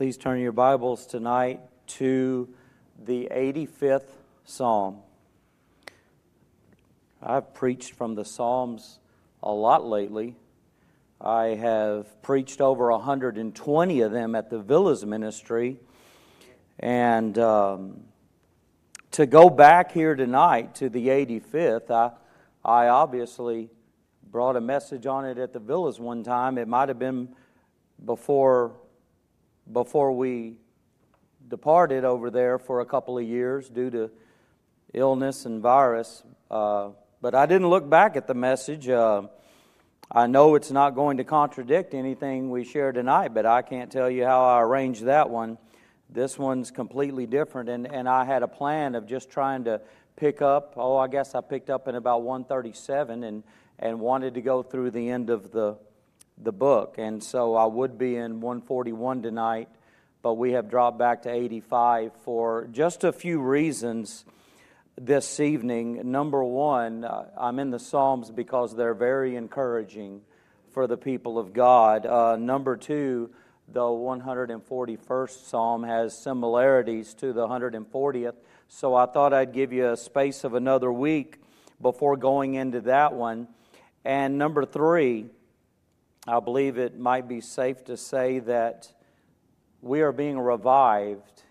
Please turn your Bibles tonight to the 85th Psalm. I've preached from the Psalms a lot lately. I have preached over 120 of them at the Villas Ministry. And um, to go back here tonight to the 85th, I, I obviously brought a message on it at the Villas one time. It might have been before before we departed over there for a couple of years due to illness and virus. Uh, but I didn't look back at the message. Uh, I know it's not going to contradict anything we share tonight, but I can't tell you how I arranged that one. This one's completely different, and, and I had a plan of just trying to pick up. Oh, I guess I picked up in about 137 and, and wanted to go through the end of the the book. And so I would be in 141 tonight, but we have dropped back to 85 for just a few reasons this evening. Number one, uh, I'm in the Psalms because they're very encouraging for the people of God. Uh, number two, the 141st Psalm has similarities to the 140th. So I thought I'd give you a space of another week before going into that one. And number three, I believe it might be safe to say that we are being revived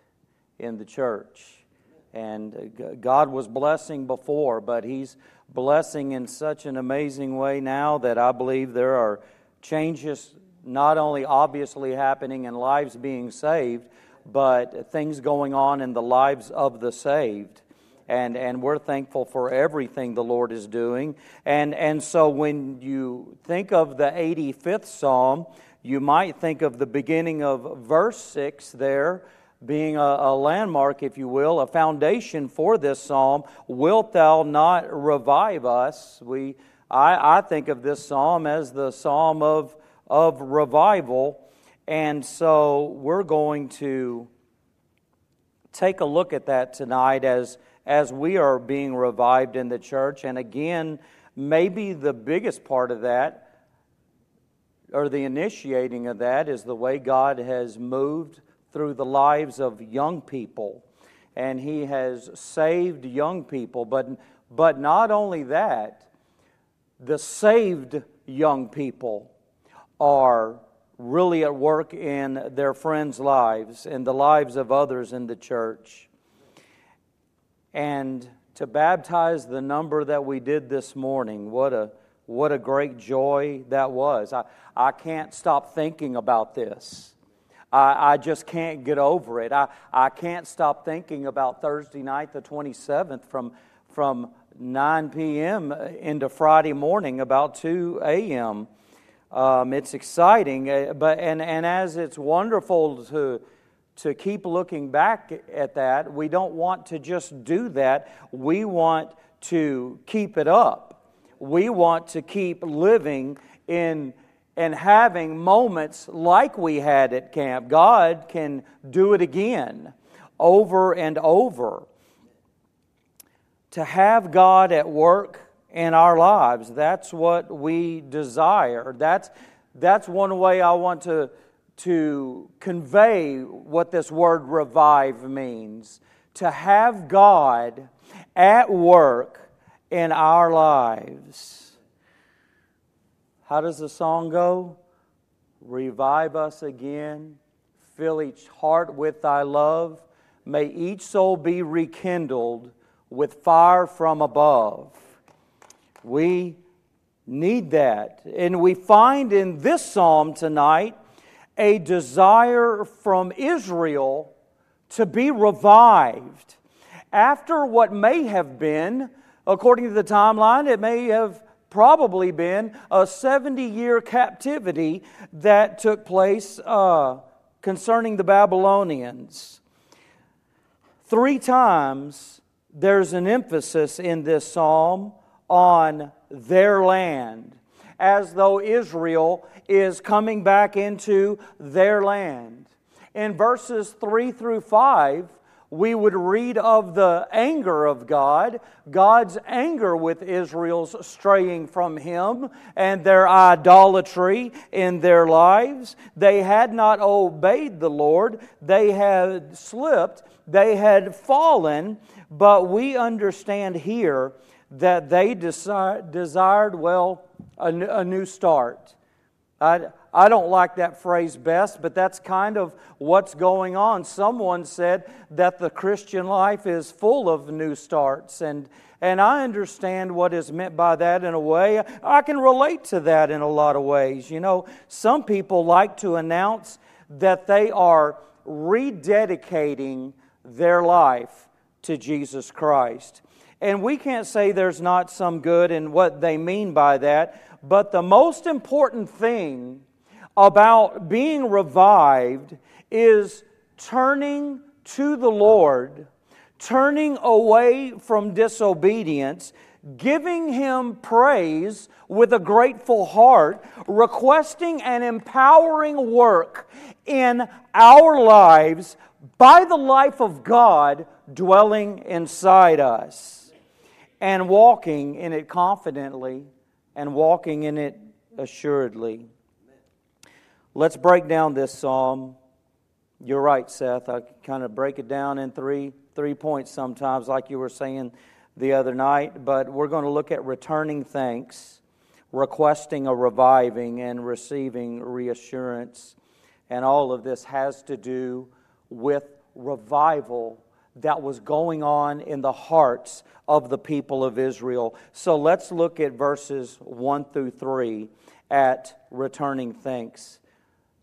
in the church. And uh, God was blessing before, but He's blessing in such an amazing way now that I believe there are changes not only obviously happening in lives being saved, but things going on in the lives of the saved and, and we're thankful for everything the Lord is doing. And, and so when you think of the 85th Psalm, you might think of the beginning of verse 6 there being a, a, landmark, if you will, a foundation for this psalm. Wilt thou not revive us? We, I, I think of this psalm as the psalm of, of revival. And so we're going to take a look at that tonight as as we are being revived in the church. And again, maybe the biggest part of that, or the initiating of that, is the way God has moved through the lives of young people. And He has saved young people. But, but not only that, the saved young people are really at work in their friends' lives and the lives of others in the church and to baptize the number that we did this morning. What a what a great joy that was. I, I can't stop thinking about this. I, I just can't get over it. I, I can't stop thinking about Thursday night, the 27th, from, from 9 p.m. into Friday morning, about 2 a.m. Um, it's exciting, uh, but and, and as it's wonderful to to keep looking back at that. We don't want to just do that. We want to keep it up. We want to keep living in and having moments like we had at camp. God can do it again over and over. To have God at work in our lives, that's what we desire. That's, that's one way I want to to convey what this word revive means to have God at work in our lives. How does the song go? Revive us again, fill each heart with thy love. May each soul be rekindled with fire from above. We need that. And we find in this psalm tonight a desire from Israel to be revived. After what may have been, according to the timeline, it may have probably been a 70 year captivity that took place uh, concerning the Babylonians. Three times there's an emphasis in this psalm on their land as though Israel is coming back into their land. In verses 3 through 5, we would read of the anger of God, God's anger with Israel's straying from Him and their idolatry in their lives. They had not obeyed the Lord, they had slipped, they had fallen, but we understand here that they desired, well, a, new start. I, I don't like that phrase best, but that's kind of what's going on. Someone said that the Christian life is full of new starts, and, and I understand what is meant by that in a way. I can relate to that in a lot of ways. You know, some people like to announce that they are rededicating their life to Jesus Christ. And we can't say there's not some good in what they mean by that, but the most important thing about being revived is turning to the Lord, turning away from disobedience, giving Him praise with a grateful heart, requesting an empowering work in our lives by the life of God dwelling inside us, and walking in it confidently and walking in it assuredly. Let's break down this psalm. You're right, Seth. I kind of break it down in three three points sometimes, like you were saying the other night. But we're going to look at returning thanks, requesting a reviving, and receiving reassurance. And all of this has to do with revival that was going on in the hearts of the people of Israel. So let's look at verses 1 through 3 at returning thanks.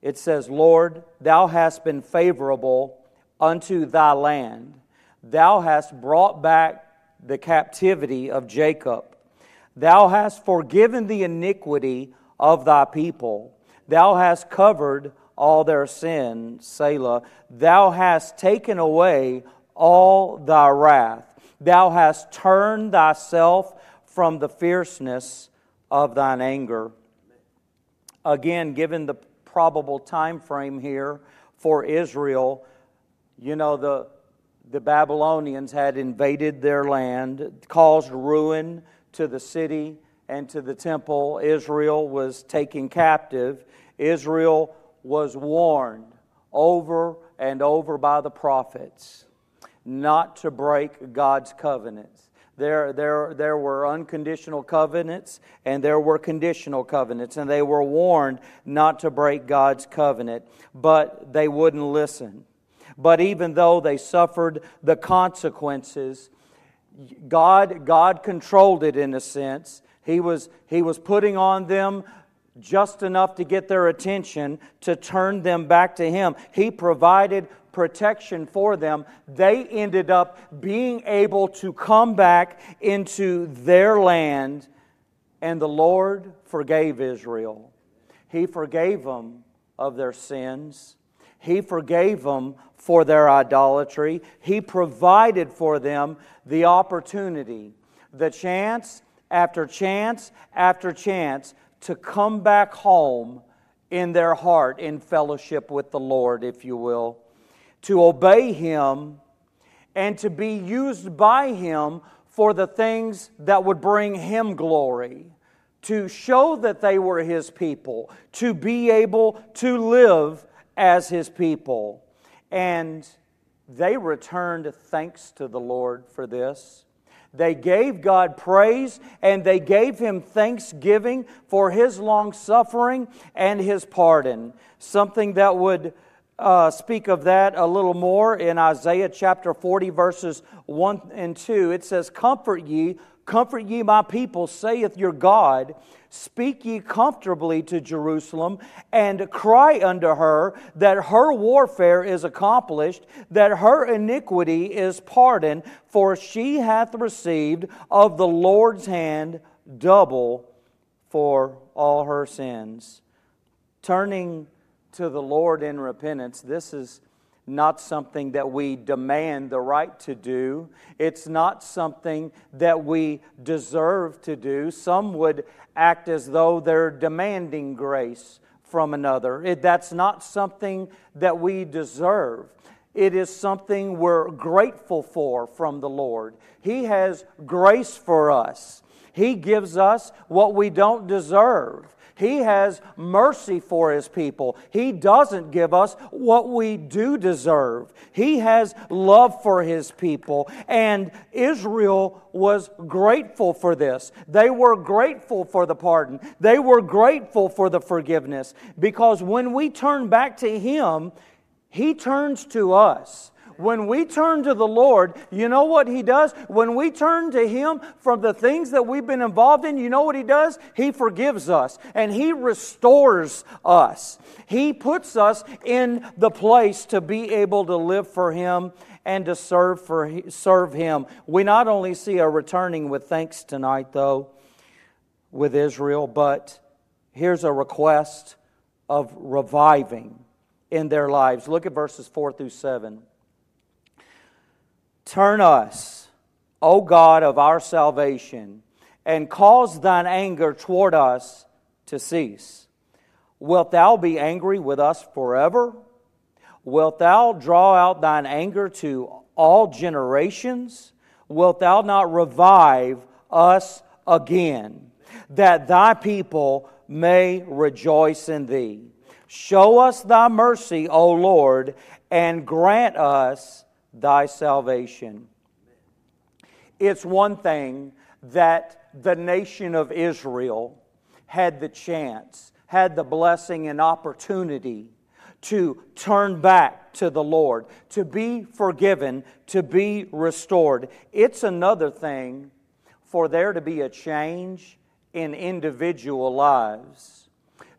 It says, Lord, thou hast been favorable unto thy land. Thou hast brought back the captivity of Jacob. Thou hast forgiven the iniquity of thy people. Thou hast covered all their sin, Selah. Thou hast taken away all thy wrath. Thou hast turned thyself from the fierceness of thine anger. Again, given the probable time frame here for Israel, you know, the, the Babylonians had invaded their land, caused ruin to the city and to the temple. Israel was taken captive. Israel was warned over and over by the prophets not to break God's covenants. There, there, there were unconditional covenants and there were conditional covenants, and they were warned not to break God's covenant, but they wouldn't listen. But even though they suffered the consequences, God, God controlled it in a sense. He was, he was putting on them just enough to get their attention to turn them back to Him. He provided protection for them, they ended up being able to come back into their land, and the Lord forgave Israel. He forgave them of their sins. He forgave them for their idolatry. He provided for them the opportunity, the chance after chance after chance to come back home in their heart in fellowship with the Lord, if you will to obey Him and to be used by Him for the things that would bring Him glory, to show that they were His people, to be able to live as His people. And they returned thanks to the Lord for this. They gave God praise and they gave him thanksgiving for his long suffering and his pardon. Something that would uh, speak of that a little more in Isaiah chapter 40, verses 1 and 2. It says, Comfort ye, comfort ye my people, saith your God. Speak ye comfortably to Jerusalem, and cry unto her that her warfare is accomplished, that her iniquity is pardoned, for she hath received of the Lord's hand double for all her sins. Turning to the Lord in repentance. This is not something that we demand the right to do. It's not something that we deserve to do. Some would act as though they're demanding grace from another. It, that's not something that we deserve. it is something we're grateful for from the Lord. He has grace for us. He gives us what we don't deserve. He has mercy for His people. He doesn't give us what we do deserve. He has love for His people. And Israel was grateful for this. They were grateful for the pardon. They were grateful for the forgiveness. Because when we turn back to Him, He turns to us. When we turn to the Lord, you know what He does? When we turn to Him from the things that we've been involved in, you know what He does? He forgives us and He restores us. He puts us in the place to be able to live for Him and to serve, for, serve Him. We not only see a returning with thanks tonight, though, with Israel, but here's a request of reviving in their lives. Look at verses 4 through 7. Turn us, O God of our salvation, and cause thine anger toward us to cease. Wilt thou be angry with us forever? Wilt thou draw out thine anger to all generations? Wilt thou not revive us again, that thy people may rejoice in thee? Show us thy mercy, O Lord, and grant us thy salvation. It's one thing that the nation of Israel had the chance, had the blessing and opportunity to turn back to the Lord, to be forgiven, to be restored. It's another thing for there to be a change in individual lives.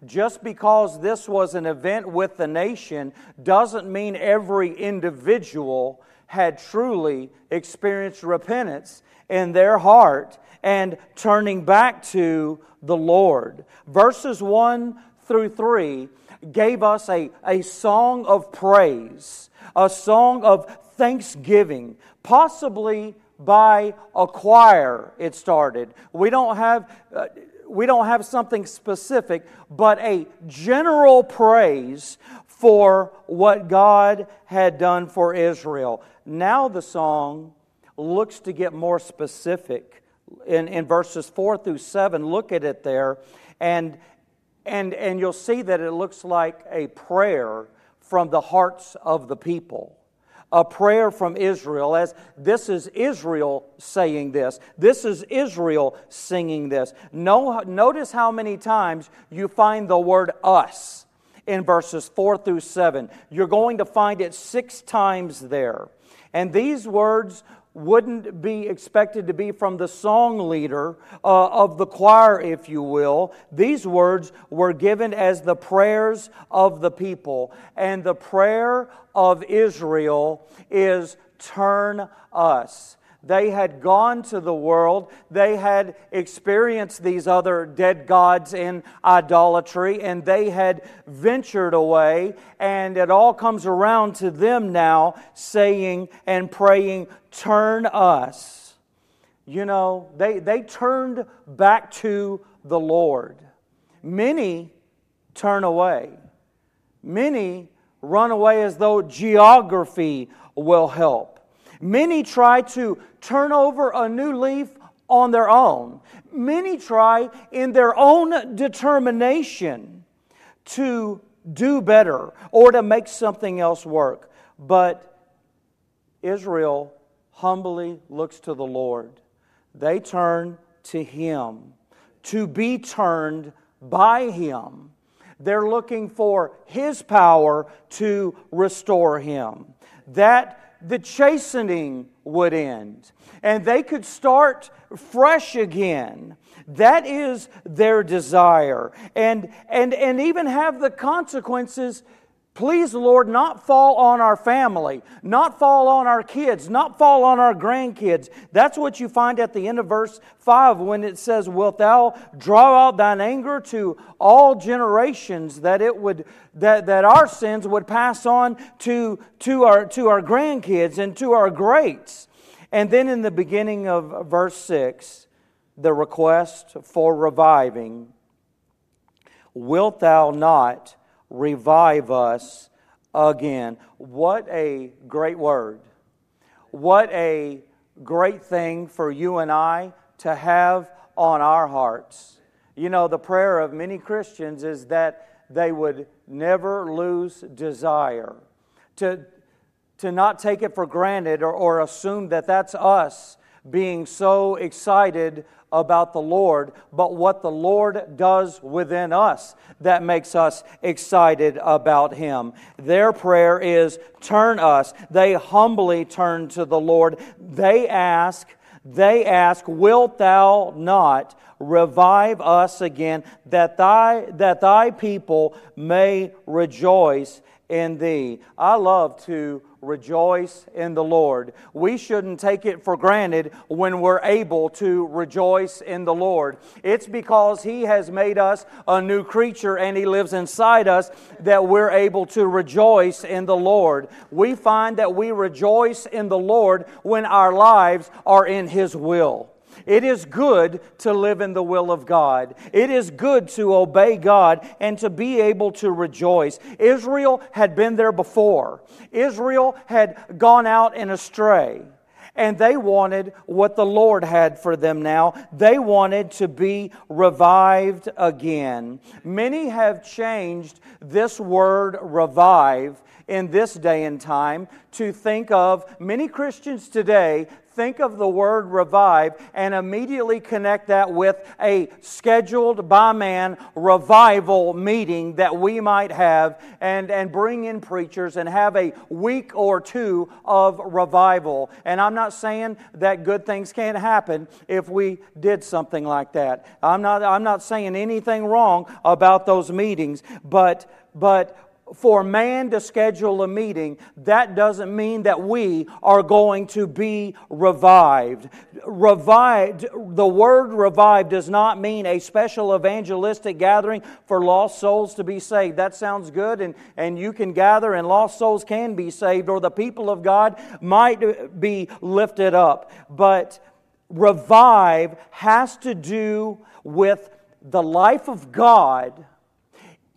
Just because this was an event with the nation doesn't mean every individual had truly experienced repentance in their heart and turning back to the Lord. Verses 1 through 3 gave us a, a song of praise, a song of thanksgiving, possibly by a choir it started. We don't have. Uh, we don't have something specific, but a general praise for what God had done for Israel. Now the song looks to get more specific. In, in verses 4 through 7, look at it there, and, and, and you'll see that it looks like a prayer from the hearts of the people. A prayer from Israel, as this is Israel saying this. This is Israel singing this. No, notice how many times you find the word us in verses 4 through 7. You're going to find it six times there. And these words wouldn't be expected to be from the song leader uh, of the choir, if you will. These words were given as the prayers of the people. And the prayer of Israel is turn us. They had gone to the world. They had experienced these other dead gods in idolatry, and they had ventured away. And it all comes around to them now saying and praying, Turn us. You know, they, they turned back to the Lord. Many turn away. Many run away as though geography will help. Many try to turn over a new leaf on their own. Many try in their own determination to do better or to make something else work. But Israel humbly looks to the Lord. They turn to Him to be turned by Him. They're looking for His power to restore Him. That the chastening would end and they could start fresh again. That is their desire. And, and, and even have the consequences Please, Lord, not fall on our family, not fall on our kids, not fall on our grandkids. That's what you find at the end of verse 5 when it says, Wilt thou draw out thine anger to all generations, that it would that, that our sins would pass on to, to, our, to our grandkids and to our greats. And then in the beginning of verse 6, the request for reviving, Wilt thou not revive us again. What a great word. What a great thing for you and I to have on our hearts. You know, the prayer of many Christians is that they would never lose desire, to, to not take it for granted or, or assume that that's us being so excited about the Lord, but what the Lord does within us that makes us excited about Him. Their prayer is turn us. They humbly turn to the Lord. They ask, they ask, Wilt thou not revive us again, that thy, that thy people may rejoice in thee? I love to rejoice in the Lord. We shouldn't take it for granted when we're able to rejoice in the Lord. It's because He has made us a new creature and He lives inside us that we're able to rejoice in the Lord. We find that we rejoice in the Lord when our lives are in His will. It is good to live in the will of God. It is good to obey God and to be able to rejoice. Israel had been there before, Israel had gone out in astray. And they wanted what the Lord had for them now. They wanted to be revived again. Many have changed this word revive in this day and time to think of many Christians today think of the word revive and immediately connect that with a scheduled by man revival meeting that we might have and, and bring in preachers and have a week or two of revival. And I'm not saying that good things can't happen if we did something like that. I'm not, I'm not saying anything wrong about those meetings, but, but for man to schedule a meeting, that doesn't mean that we are going to be revived. Revived, the word revived does not mean a special evangelistic gathering for lost souls to be saved. That sounds good, and, and you can gather, and lost souls can be saved, or the people of God might be lifted up. But revive has to do with the life of God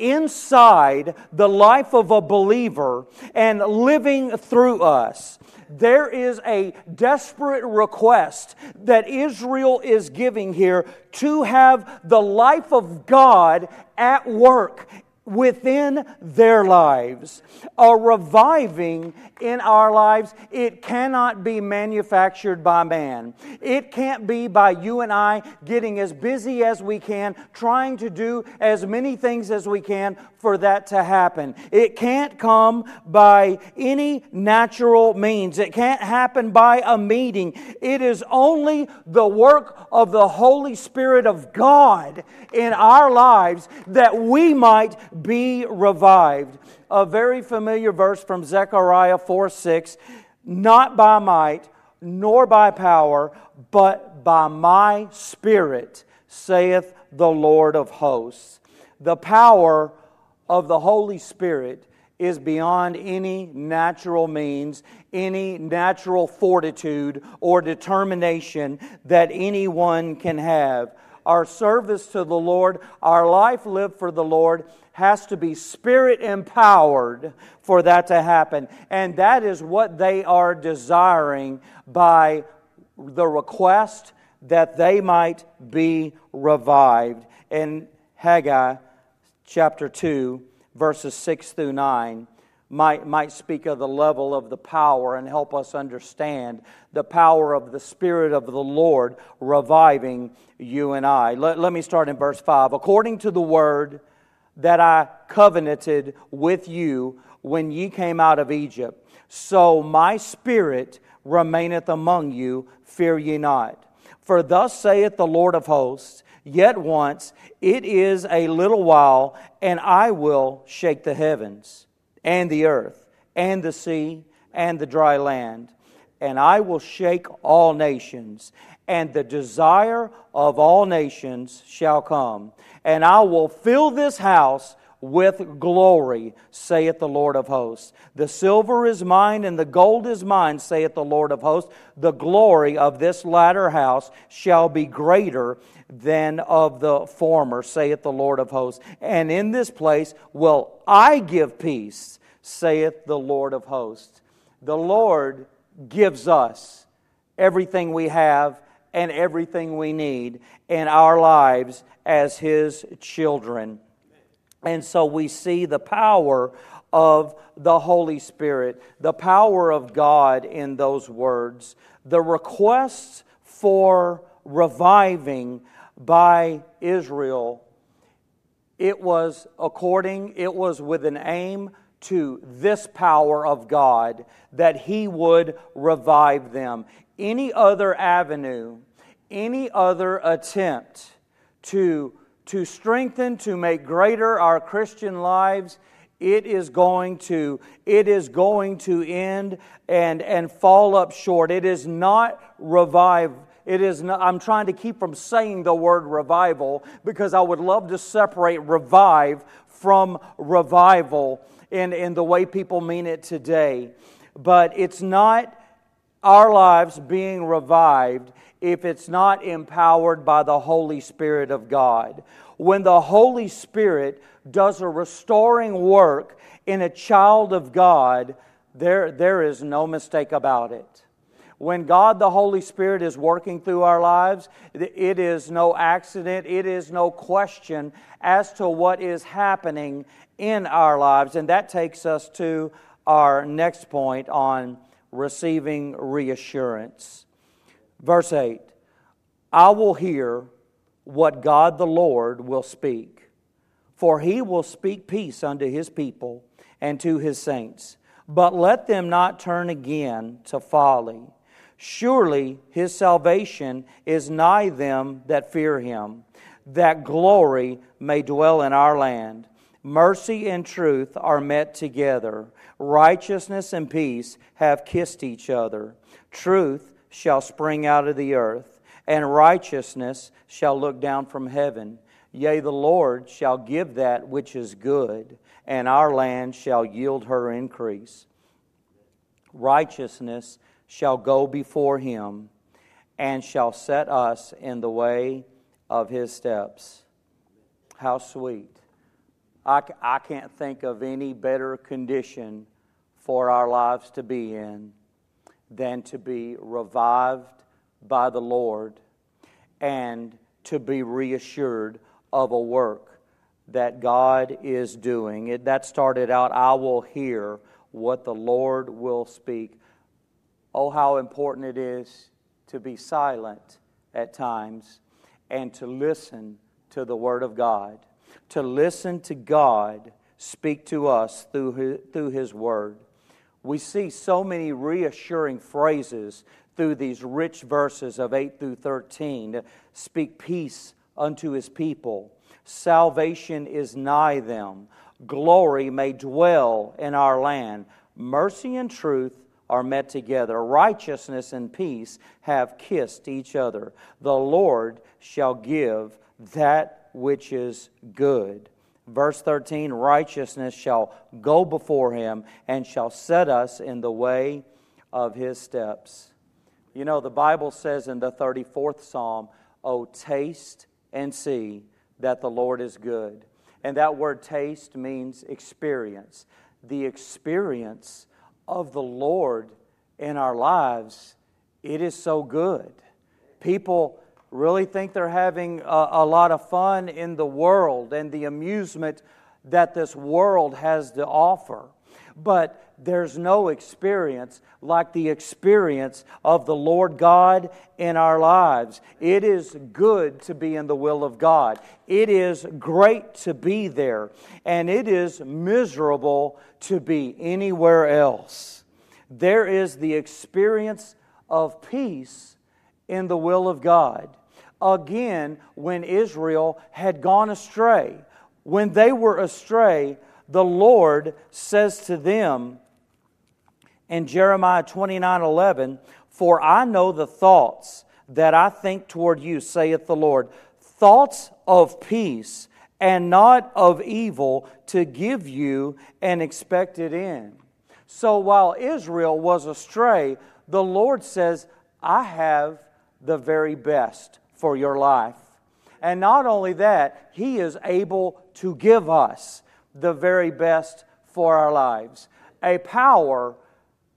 inside the life of a believer and living through us. There is a desperate request that Israel is giving here to have the life of God at work within their lives. A reviving in our lives, it cannot be manufactured by man. It can't be by you and I getting as busy as we can, trying to do as many things as we can for that to happen. It can't come by any natural means. It can't happen by a meeting. It is only the work of the Holy Spirit of God in our lives that we might be revived. A very familiar verse from Zechariah 4 6 Not by might, nor by power, but by my Spirit, saith the Lord of hosts. The power of the Holy Spirit is beyond any natural means, any natural fortitude or determination that anyone can have our service to the Lord, our life lived for the Lord, has to be spirit empowered for that to happen. And that is what they are desiring by the request that they might be revived. In Haggai chapter 2, verses 6 through 9, might, might speak of the level of the power and help us understand the power of the Spirit of the Lord reviving you and I. Let, let me start in verse 5. According to the word that I covenanted with you when ye came out of Egypt, so my Spirit remaineth among you, fear ye not. For thus saith the Lord of hosts, Yet once, it is a little while, and I will shake the heavens and the earth and the sea and the dry land. And I will shake all nations, and the desire of all nations shall come. And I will fill this house with glory, saith the Lord of hosts. The silver is mine and the gold is mine, saith the Lord of hosts. The glory of this latter house shall be greater than of the former, saith the Lord of hosts. And in this place will I give peace, saith the Lord of hosts. The Lord gives us everything we have and everything we need in our lives as His children. And so we see the power of the Holy Spirit, the power of God in those words, the requests for reviving by Israel. It was according, it was with an aim to this power of God that He would revive them. Any other avenue, any other attempt to, to strengthen, to make greater our Christian lives, it is going to it is going to end and and fall up short it is not revive it is not, i'm trying to keep from saying the word revival because i would love to separate revive from revival in, in the way people mean it today. But it's not our lives being revived if it's not empowered by the Holy Spirit of God. When the Holy Spirit does a restoring work in a child of God, there, there is no mistake about it. When God the Holy Spirit is working through our lives, it is no accident, it is no question as to what is happening in our lives. And that takes us to our next point on receiving reassurance. Verse 8 I will hear what God the Lord will speak, for he will speak peace unto his people and to his saints. But let them not turn again to folly. Surely his salvation is nigh them that fear him, that glory may dwell in our land. Mercy and truth are met together. Righteousness and peace have kissed each other. Truth shall spring out of the earth, and righteousness shall look down from heaven. Yea, the Lord shall give that which is good, and our land shall yield her increase. Righteousness shall go before him and shall set us in the way of his steps. How sweet. I, I can't think of any better condition for our lives to be in than to be revived by the Lord and to be reassured of a work that God is doing. It, that started out, I will hear what the Lord will speak. Oh, how important it is to be silent at times and to listen to the Word of God, to listen to God speak to us through His, through his Word. We see so many reassuring phrases through these rich verses of 8 through 13 speak peace unto His people. Salvation is nigh them. Glory may dwell in our land. Mercy and truth are met together. Righteousness and peace have kissed each other. The Lord shall give that which is good. Verse 13 Righteousness shall go before him and shall set us in the way of his steps. You know, the Bible says in the 34th Psalm, Oh, taste and see that the Lord is good. And that word taste means experience. The experience of the Lord in our lives, it is so good. People really think they're having a, a, lot of fun in the world and the amusement that this world has to offer. But there's no experience like the experience of the Lord God in our lives. It is good to be in the will of God. It is great to be there. And it is miserable to be anywhere else. There is the experience of peace in the will of God. Again, when Israel had gone astray, when they were astray, the Lord says to them in Jeremiah 29 11, For I know the thoughts that I think toward you, saith the Lord, thoughts of peace and not of evil, to give you an expected end. So while Israel was astray, the Lord says, I have the very best for your life. And not only that, He is able to give us the very best for our lives, a power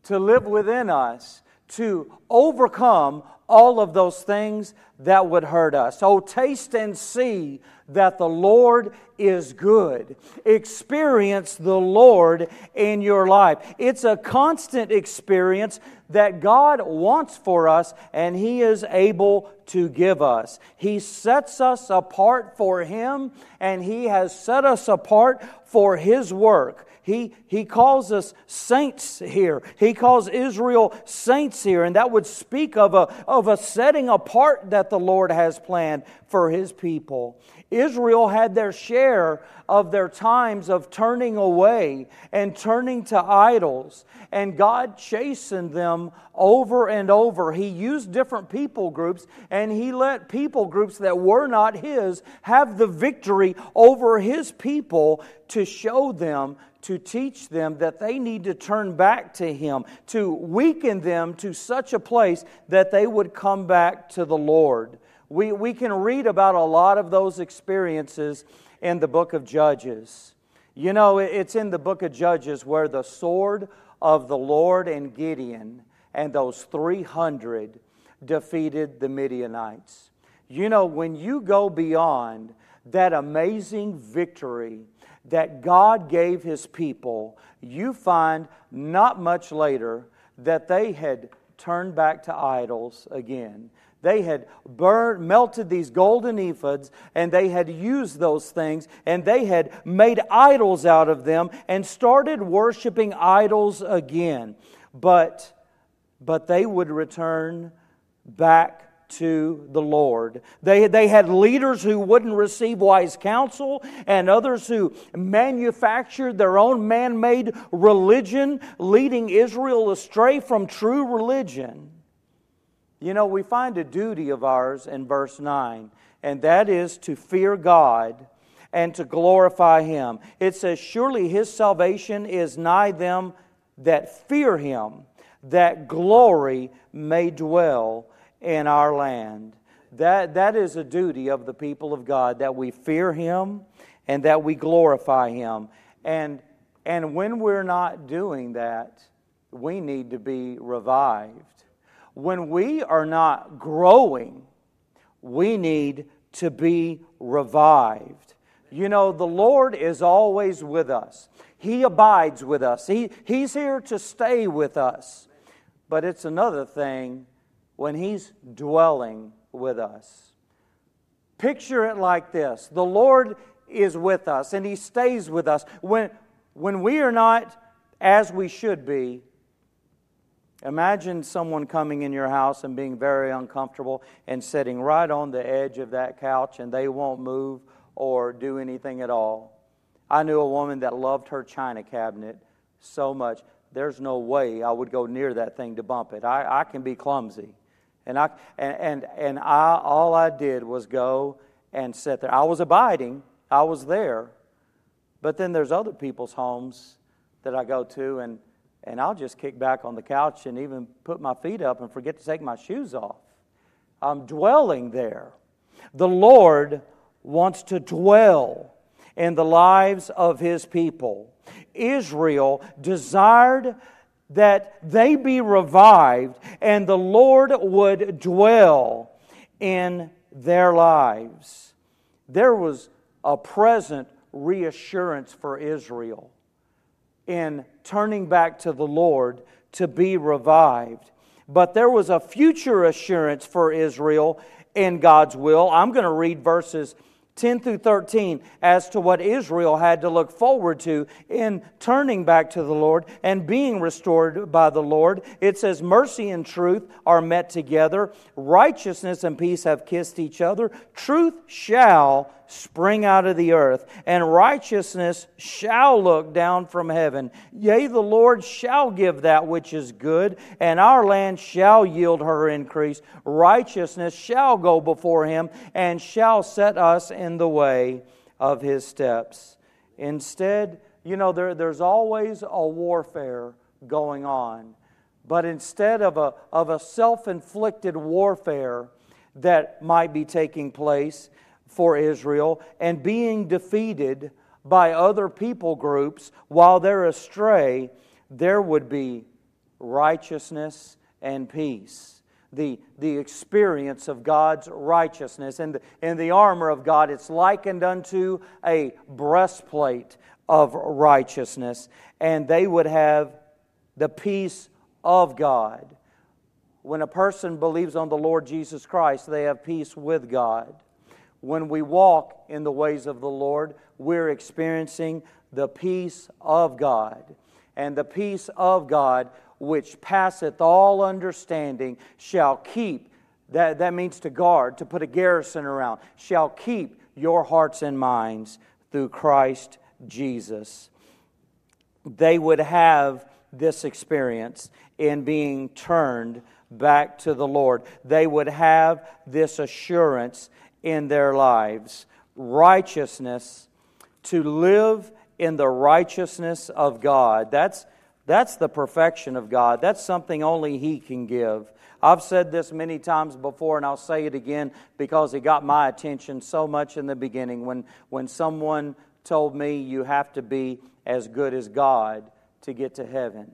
to live within us to overcome all of those things that would hurt us. Oh, taste and see that the Lord is good. Experience the Lord in your life. It's a constant experience that God wants for us and He is able to give us. He sets us apart for Him and He has set us apart for His work. He, he calls us saints here. He calls Israel saints here, and that would speak of a, of a setting apart that the Lord has planned for His people. Israel had their share of their times of turning away and turning to idols, and God chastened them over and over. He used different people groups, and He let people groups that were not His have the victory over His people to show them to teach them that they need to turn back to Him, to weaken them to such a place that they would come back to the Lord. We, we can read about a lot of those experiences in the book of Judges. You know, it's in the book of Judges where the sword of the Lord and Gideon and those 300 defeated the Midianites. You know, when you go beyond that amazing victory that God gave his people, you find not much later that they had turned back to idols again. They had burned, melted these golden ephods, and they had used those things, and they had made idols out of them and started worshiping idols again. But, but they would return back to the Lord. They, they had leaders who wouldn't receive wise counsel and others who manufactured their own man made religion, leading Israel astray from true religion. You know, we find a duty of ours in verse 9, and that is to fear God and to glorify Him. It says, Surely His salvation is nigh them that fear Him, that glory may dwell in our land. That, that is a duty of the people of God, that we fear Him and that we glorify Him. And, and when we're not doing that, we need to be revived. When we are not growing, we need to be revived. You know, the Lord is always with us. He abides with us. He, he's here to stay with us. But it's another thing when He's dwelling with us. Picture it like this the Lord is with us and He stays with us. When, when we are not as we should be, Imagine someone coming in your house and being very uncomfortable and sitting right on the edge of that couch and they won't move or do anything at all. I knew a woman that loved her china cabinet so much. There's no way I would go near that thing to bump it. I, I can be clumsy. And, I, and, and, and I, all I did was go and sit there. I was abiding, I was there. But then there's other people's homes that I go to, and and I'll just kick back on the couch and even put my feet up and forget to take my shoes off. I'm dwelling there. The Lord wants to dwell in the lives of his people. Israel desired that they be revived and the Lord would dwell in their lives. There was a present reassurance for Israel in turning back to the Lord to be revived. But there was a future assurance for Israel in God's will. I'm going to read verses 10 through 13 as to what Israel had to look forward to in turning back to the Lord and being restored by the Lord. It says, Mercy and truth are met together, righteousness and peace have kissed each other. Truth shall spring out of the earth, and righteousness shall look down from heaven. Yea, the Lord shall give that which is good, and our land shall yield her increase. Righteousness shall go before him, and shall set us in the way of his steps. Instead, you know, there, there's always a warfare going on. But instead of a, of a self inflicted warfare that might be taking place, for Israel and being defeated by other people groups while they're astray, there would be righteousness and peace. The, the experience of God's righteousness and the, and the armor of God, it's likened unto a breastplate of righteousness, and they would have the peace of God. When a person believes on the Lord Jesus Christ, they have peace with God. When we walk in the ways of the Lord, we're experiencing the peace of God. And the peace of God, which passeth all understanding, shall keep, that, that means to guard, to put a garrison around, shall keep your hearts and minds through Christ Jesus. They would have this experience in being turned back to the Lord. They would have this assurance in their lives. Righteousness, to live in the righteousness of God. That's, that's the perfection of God. That's something only He can give. I've said this many times before, and I'll say it again because it got my attention so much in the beginning. When, when someone told me you have to be as good as God to get to heaven.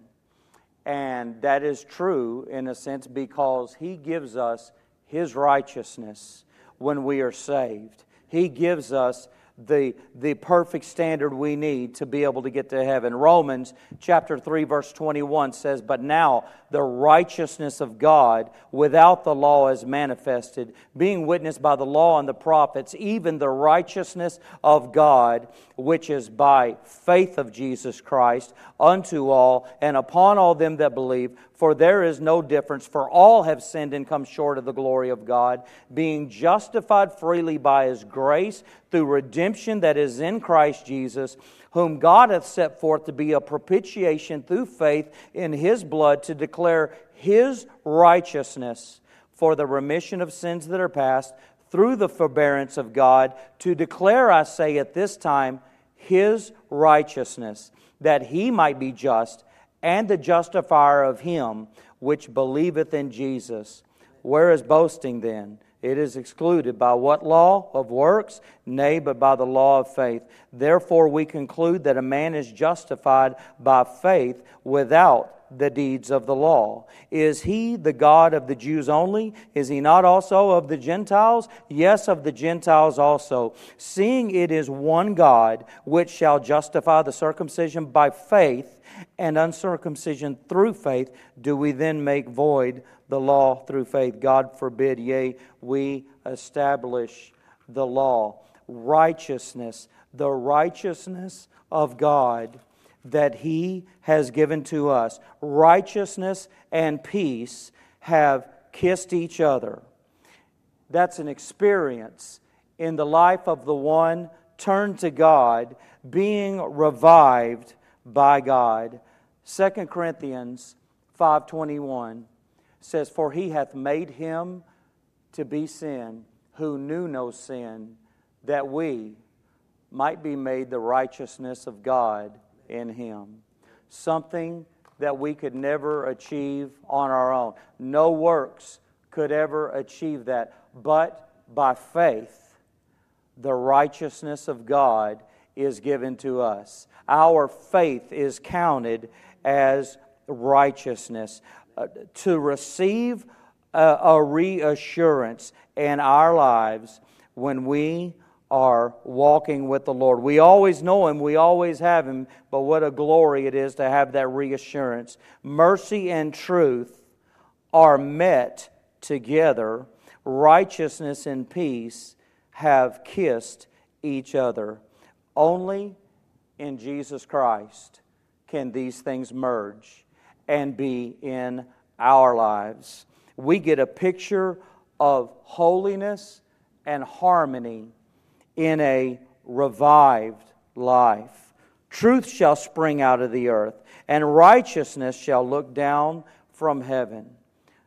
And that is true in a sense because He gives us His righteousness when we are saved. He gives us the, the perfect standard we need to be able to get to heaven. Romans chapter 3 verse 21 says, "But now the righteousness of God without the law is manifested, being witnessed by the law and the prophets, even the righteousness of God, which is by faith of Jesus Christ unto all and upon all them that believe, for there is no difference, for all have sinned and come short of the glory of God, being justified freely by his grace through redemption that is in Christ Jesus, whom God hath set forth to be a propitiation through faith in his blood to declare his righteousness for the remission of sins that are past through the forbearance of God, to declare, I say, at this time, his righteousness, that he might be just and the justifier of him which believeth in Jesus. Where is boasting then? It is excluded. By what law? Of works? Nay, but by the law of faith. Therefore, we conclude that a man is justified by faith without the deeds of the law. Is he the God of the Jews only? Is he not also of the Gentiles? Yes, of the Gentiles also. Seeing it is one God which shall justify the circumcision by faith and uncircumcision through faith, do we then make void the law through faith? God forbid, yea, we establish the law. Righteousness, the righteousness of God that He has given to us. Righteousness and peace have kissed each other. That's an experience in the life of the one turned to God, being revived by God. 2 Corinthians 5:21 says for he hath made him to be sin who knew no sin that we might be made the righteousness of God in him. Something that we could never achieve on our own. No works could ever achieve that, but by faith, the righteousness of God is given to us. Our faith is counted as righteousness. Uh, to receive a, a reassurance in our lives when we are walking with the Lord. We always know Him, we always have Him, but what a glory it is to have that reassurance. Mercy and truth are met together, righteousness and peace have kissed each other. Only in Jesus Christ can these things merge and be in our lives. We get a picture of holiness and harmony in a revived life. Truth shall spring out of the earth, and righteousness shall look down from heaven.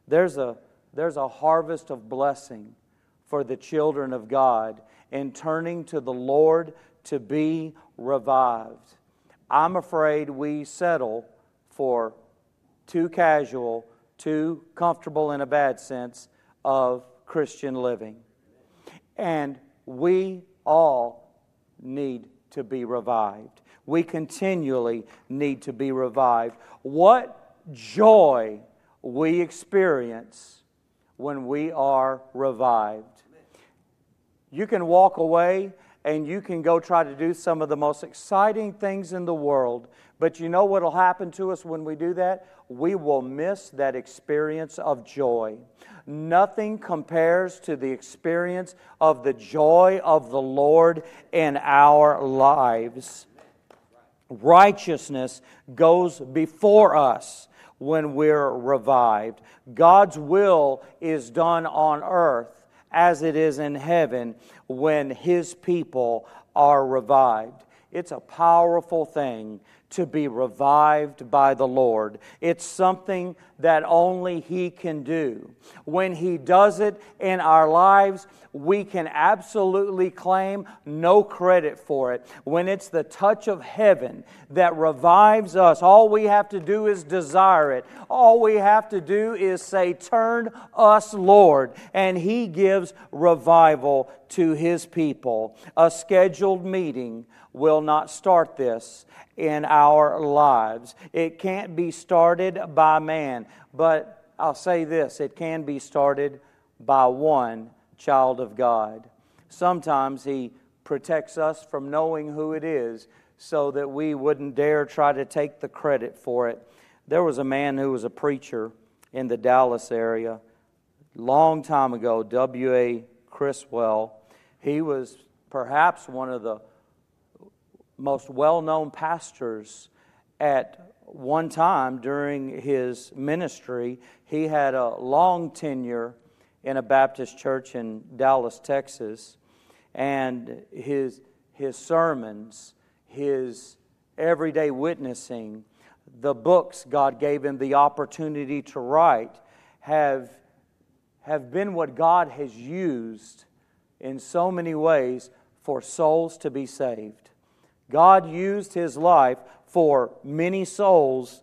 There's a, there's a harvest of blessing for the children of God in turning to the Lord to be revived. I'm afraid we settle for too casual, too comfortable in a bad sense of Christian living. And we all need to be revived. We continually need to be revived. What joy we experience when we are revived. You can walk away and you can go try to do some of the most exciting things in the world, but you know what will happen to us when we do that? We will miss that experience of joy. Nothing compares to the experience of the joy of the Lord in our lives. Righteousness goes before us when we're revived. God's will is done on earth as it is in heaven when His people are revived. It's a powerful thing to be revived by the Lord. It's something that only He can do. When He does it in our lives, we can absolutely claim no credit for it. When it's the touch of heaven that revives us, all we have to do is desire it. All we have to do is say, Turn us, Lord. And He gives revival to His people. A scheduled meeting will not start this in our lives. It can't be started by man, but I'll say this it can be started by one child of God. Sometimes He protects us from knowing who it is so that we wouldn't dare try to take the credit for it. There was a man who was a preacher in the Dallas area long time ago, W.A. Criswell. He was perhaps one of the most well known pastors at one time during his ministry. He had a long tenure in a Baptist church in Dallas, Texas, and his, his sermons, his everyday witnessing, the books God gave him the opportunity to write have, have been what God has used in so many ways for souls to be saved. God used his life for many souls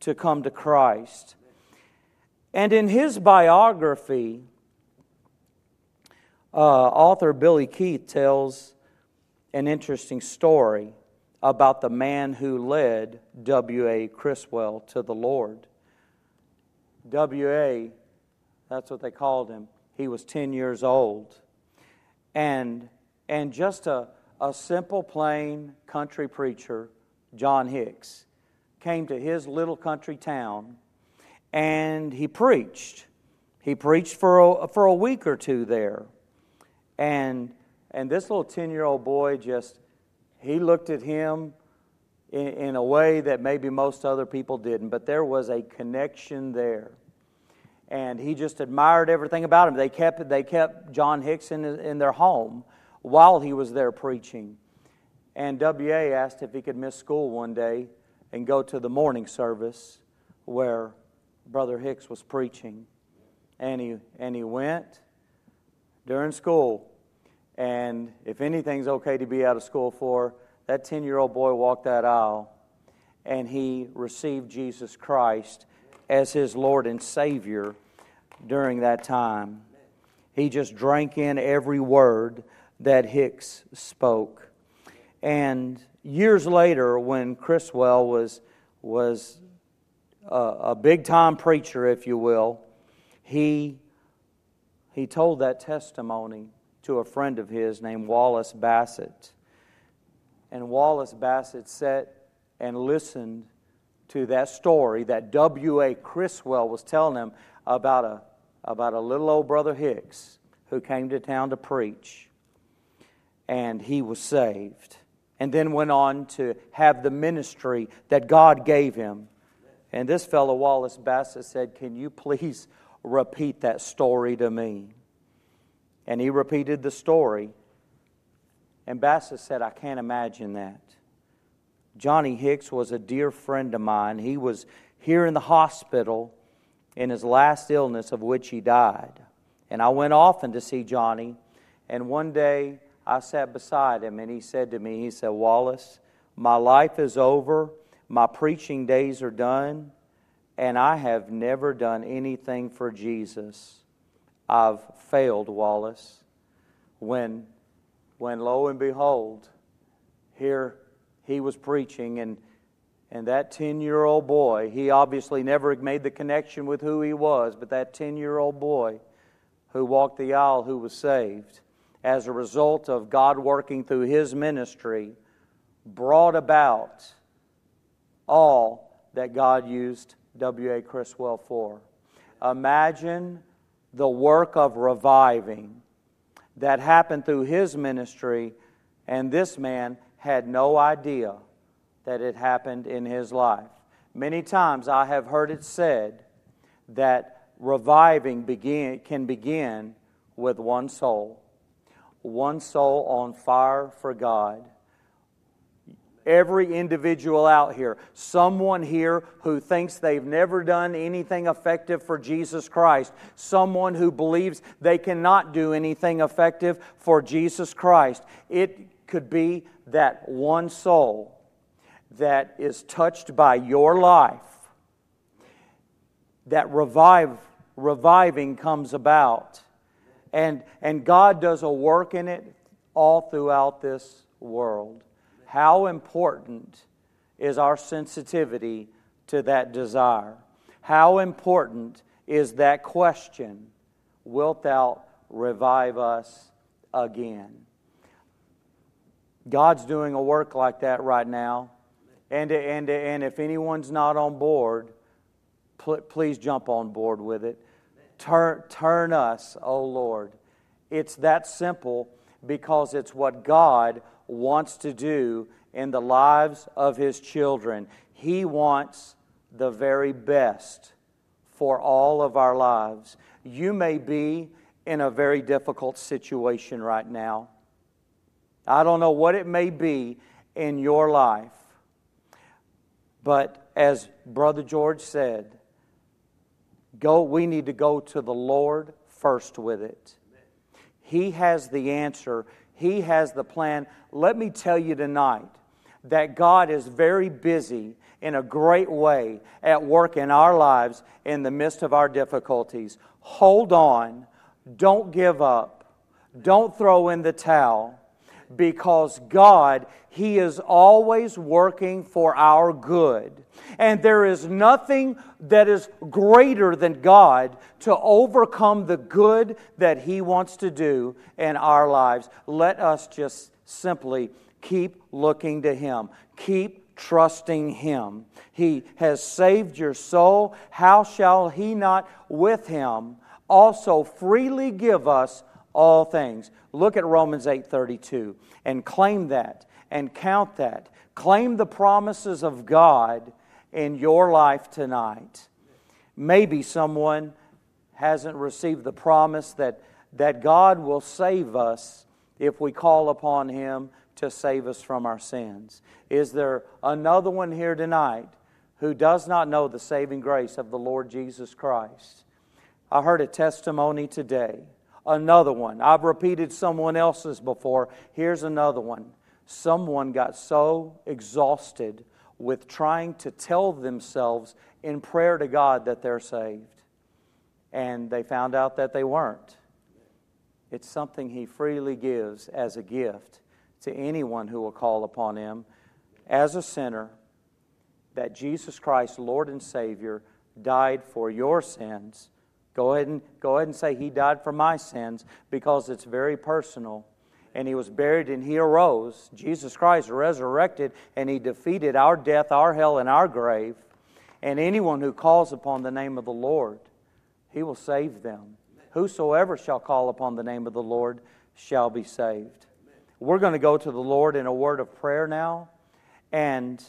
to come to Christ. And in his biography, uh, author Billy Keith tells an interesting story about the man who led W.A. Criswell to the Lord. W.A., that's what they called him, he was 10 years old. And, and just a a simple, plain country preacher, John Hicks, came to his little country town and he preached. He preached for a, for a week or two there. And, and this little 10 year old boy just, he looked at him in, in a way that maybe most other people didn't, but there was a connection there and he just admired everything about him. They kept, they kept John Hicks in, in their home while he was there preaching. And W.A. asked if he could miss school one day and go to the morning service where Brother Hicks was preaching. And he, and he went during school. And if anything's okay to be out of school for, that 10 year old boy walked that aisle and he received Jesus Christ as his Lord and Savior during that time. He just drank in every word that Hicks spoke. And years later, when Criswell was, was a, a big time preacher, if you will, he, he told that testimony to a friend of his named Wallace Bassett. And Wallace Bassett sat and listened to that story that W.A. Criswell was telling him about a, about a little old brother Hicks who came to town to preach and he was saved. And then went on to have the ministry that God gave him. And this fellow, Wallace Bassett, said, Can you please repeat that story to me? And he repeated the story. And Bassett said, I can't imagine that. Johnny Hicks was a dear friend of mine. He was here in the hospital in his last illness, of which he died. And I went often to see Johnny. And one day, I sat beside him and he said to me, He said, Wallace, my life is over, my preaching days are done, and I have never done anything for Jesus. I've failed, Wallace. When, when lo and behold, here he was preaching, and, and that 10 year old boy, he obviously never made the connection with who he was, but that 10 year old boy who walked the aisle who was saved as a result of God working through his ministry brought about all that God used W.A. Criswell for. Imagine the work of reviving that happened through his ministry, and this man had no idea that it happened in his life. Many times I have heard it said that reviving begin, can begin with one soul, one soul on fire for God every individual out here. Someone here who thinks they've never done anything effective for Jesus Christ. Someone who believes they cannot do anything effective for Jesus Christ. It could be that one soul that is touched by your life, that revive, reviving comes about. And, and God does a work in it all throughout this world how important is our sensitivity to that desire? How important is that question, Wilt thou revive us again? God's doing a work like that right now. And, and, and if anyone's not on board, please jump on board with it. Turn, turn us, O Lord. It's that simple because it's what God wants to do in the lives of His children. He wants the very best for all of our lives. You may be in a very difficult situation right now. I don't know what it may be in your life. But as Brother George said, go we need to go to the Lord first with it. He has the answer he has the plan. Let me tell you tonight that God is very busy in a great way at work in our lives in the midst of our difficulties. Hold on. Don't give up. Don't throw in the towel because God, He is always working for our good. And there is nothing that is greater than God to overcome the good that He wants to do in our lives. Let us just simply keep looking to Him. Keep trusting Him. He has saved your soul. How shall He not with Him also freely give us all things. Look at Romans 8:32 and claim that and count that. Claim the promises of God in your life tonight. Maybe someone hasn't received the promise that, that God will save us if we call upon Him to save us from our sins. Is there another one here tonight who does not know the saving grace of the Lord Jesus Christ? I heard a testimony today Another one. I've repeated someone else's before. Here's another one. Someone got so exhausted with trying to tell themselves in prayer to God that they're saved. And they found out that they weren't. It's something He freely gives as a gift to anyone who will call upon Him as a sinner that Jesus Christ, Lord and Savior, died for your sins Go ahead and go ahead and say he died for my sins because it's very personal. And he was buried and he arose. Jesus Christ resurrected and he defeated our death, our hell, and our grave. And anyone who calls upon the name of the Lord, he will save them. Whosoever shall call upon the name of the Lord shall be saved. We're going to go to the Lord in a word of prayer now. And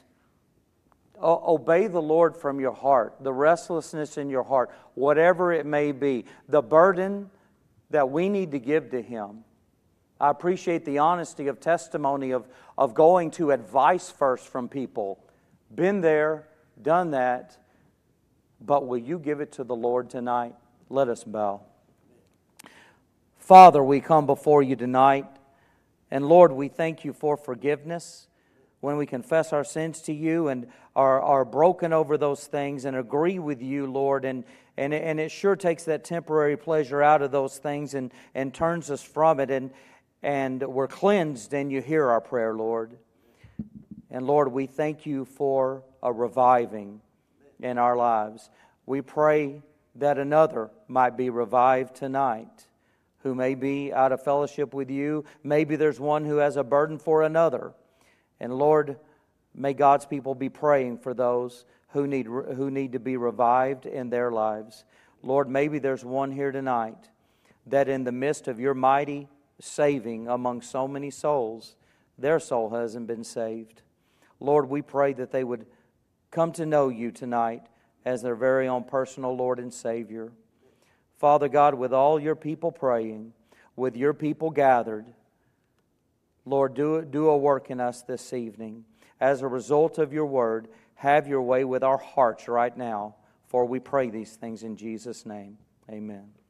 obey the Lord from your heart, the restlessness in your heart, whatever it may be, the burden that we need to give to Him. I appreciate the honesty of testimony of, of going to advice first from people. Been there, done that, but will you give it to the Lord tonight? Let us bow. Father, we come before you tonight, and Lord, we thank you for forgiveness when we confess our sins to you and are, are broken over those things and agree with you, Lord. And, and, and it sure takes that temporary pleasure out of those things and, and turns us from it. And, and we're cleansed, and you hear our prayer, Lord. And Lord, we thank you for a reviving in our lives. We pray that another might be revived tonight who may be out of fellowship with you. Maybe there's one who has a burden for another. And Lord, may God's people be praying for those who need, who need to be revived in their lives. Lord, maybe there's one here tonight that in the midst of your mighty saving among so many souls, their soul hasn't been saved. Lord, we pray that they would come to know you tonight as their very own personal Lord and Savior. Father God, with all your people praying, with your people gathered, Lord, do, do a work in us this evening. As a result of your word, have your way with our hearts right now, for we pray these things in Jesus' name. Amen.